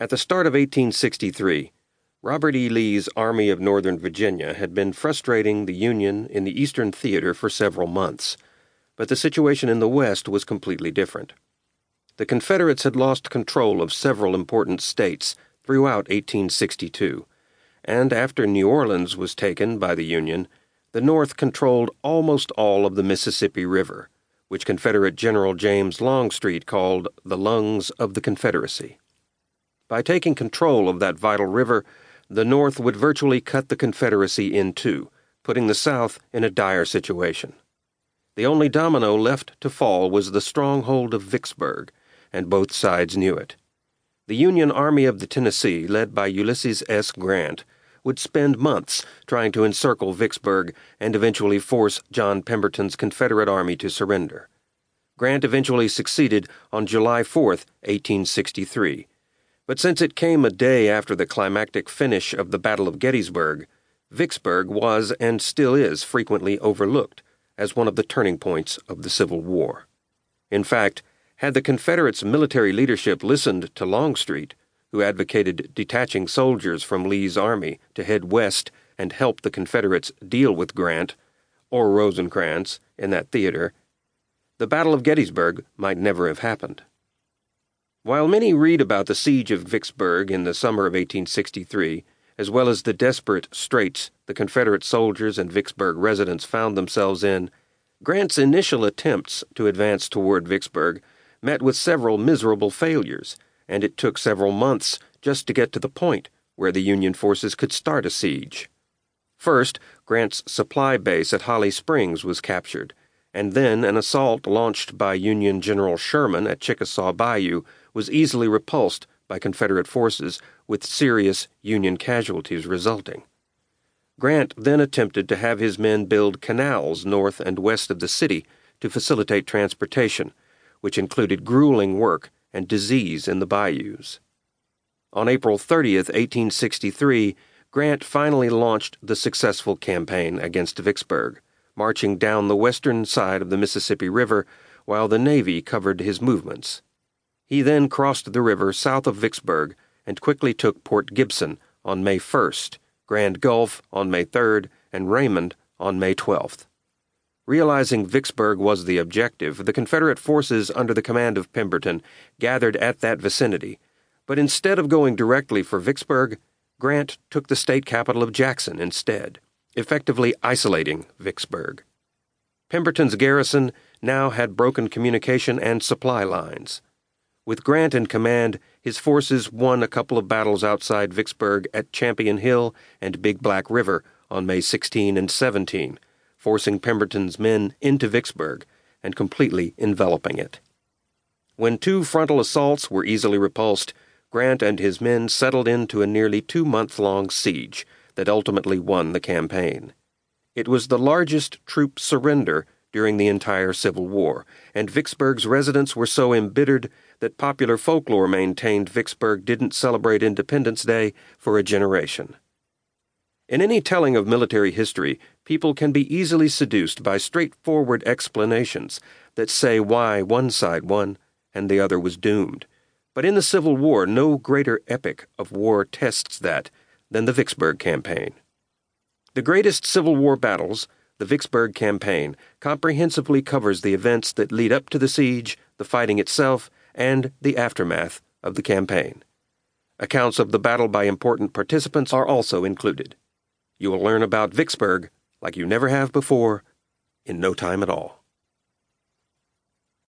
At the start of 1863, Robert E. Lee's Army of Northern Virginia had been frustrating the Union in the Eastern Theater for several months, but the situation in the West was completely different. The Confederates had lost control of several important states throughout 1862, and after New Orleans was taken by the Union, the North controlled almost all of the Mississippi River, which Confederate General James Longstreet called the lungs of the Confederacy. By taking control of that vital river, the North would virtually cut the Confederacy in two, putting the South in a dire situation. The only domino left to fall was the stronghold of Vicksburg, and both sides knew it. The Union Army of the Tennessee, led by Ulysses S. Grant, would spend months trying to encircle Vicksburg and eventually force John Pemberton's Confederate army to surrender. Grant eventually succeeded on July 4, 1863 but since it came a day after the climactic finish of the Battle of Gettysburg, Vicksburg was and still is frequently overlooked as one of the turning points of the Civil War. In fact, had the Confederates' military leadership listened to Longstreet, who advocated detaching soldiers from Lee's army to head west and help the Confederates deal with Grant, or Rosecrans, in that theater, the Battle of Gettysburg might never have happened. While many read about the siege of Vicksburg in the summer of 1863, as well as the desperate straits the Confederate soldiers and Vicksburg residents found themselves in, Grant's initial attempts to advance toward Vicksburg met with several miserable failures, and it took several months just to get to the point where the Union forces could start a siege. First, Grant's supply base at Holly Springs was captured, and then an assault launched by Union General Sherman at Chickasaw Bayou was easily repulsed by Confederate forces, with serious Union casualties resulting. Grant then attempted to have his men build canals north and west of the city to facilitate transportation, which included grueling work and disease in the bayous. On April 30, 1863, Grant finally launched the successful campaign against Vicksburg, marching down the western side of the Mississippi River while the Navy covered his movements. He then crossed the river south of Vicksburg and quickly took Port Gibson on May 1st, Grand Gulf on May 3rd, and Raymond on May 12th. Realizing Vicksburg was the objective, the Confederate forces under the command of Pemberton gathered at that vicinity, but instead of going directly for Vicksburg, Grant took the state capital of Jackson instead, effectively isolating Vicksburg. Pemberton's garrison now had broken communication and supply lines. With Grant in command, his forces won a couple of battles outside Vicksburg at Champion Hill and Big Black River on May 16 and 17, forcing Pemberton's men into Vicksburg and completely enveloping it. When two frontal assaults were easily repulsed, Grant and his men settled into a nearly two month long siege that ultimately won the campaign. It was the largest troop surrender during the entire Civil War, and Vicksburg's residents were so embittered that popular folklore maintained Vicksburg didn't celebrate Independence Day for a generation. In any telling of military history, people can be easily seduced by straightforward explanations that say why one side won and the other was doomed. But in the Civil War, no greater epic of war tests that than the Vicksburg Campaign. The greatest Civil War battles, the Vicksburg Campaign, comprehensively covers the events that lead up to the siege, the fighting itself, and the aftermath of the campaign. Accounts of the battle by important participants are also included. You will learn about Vicksburg like you never have before in no time at all.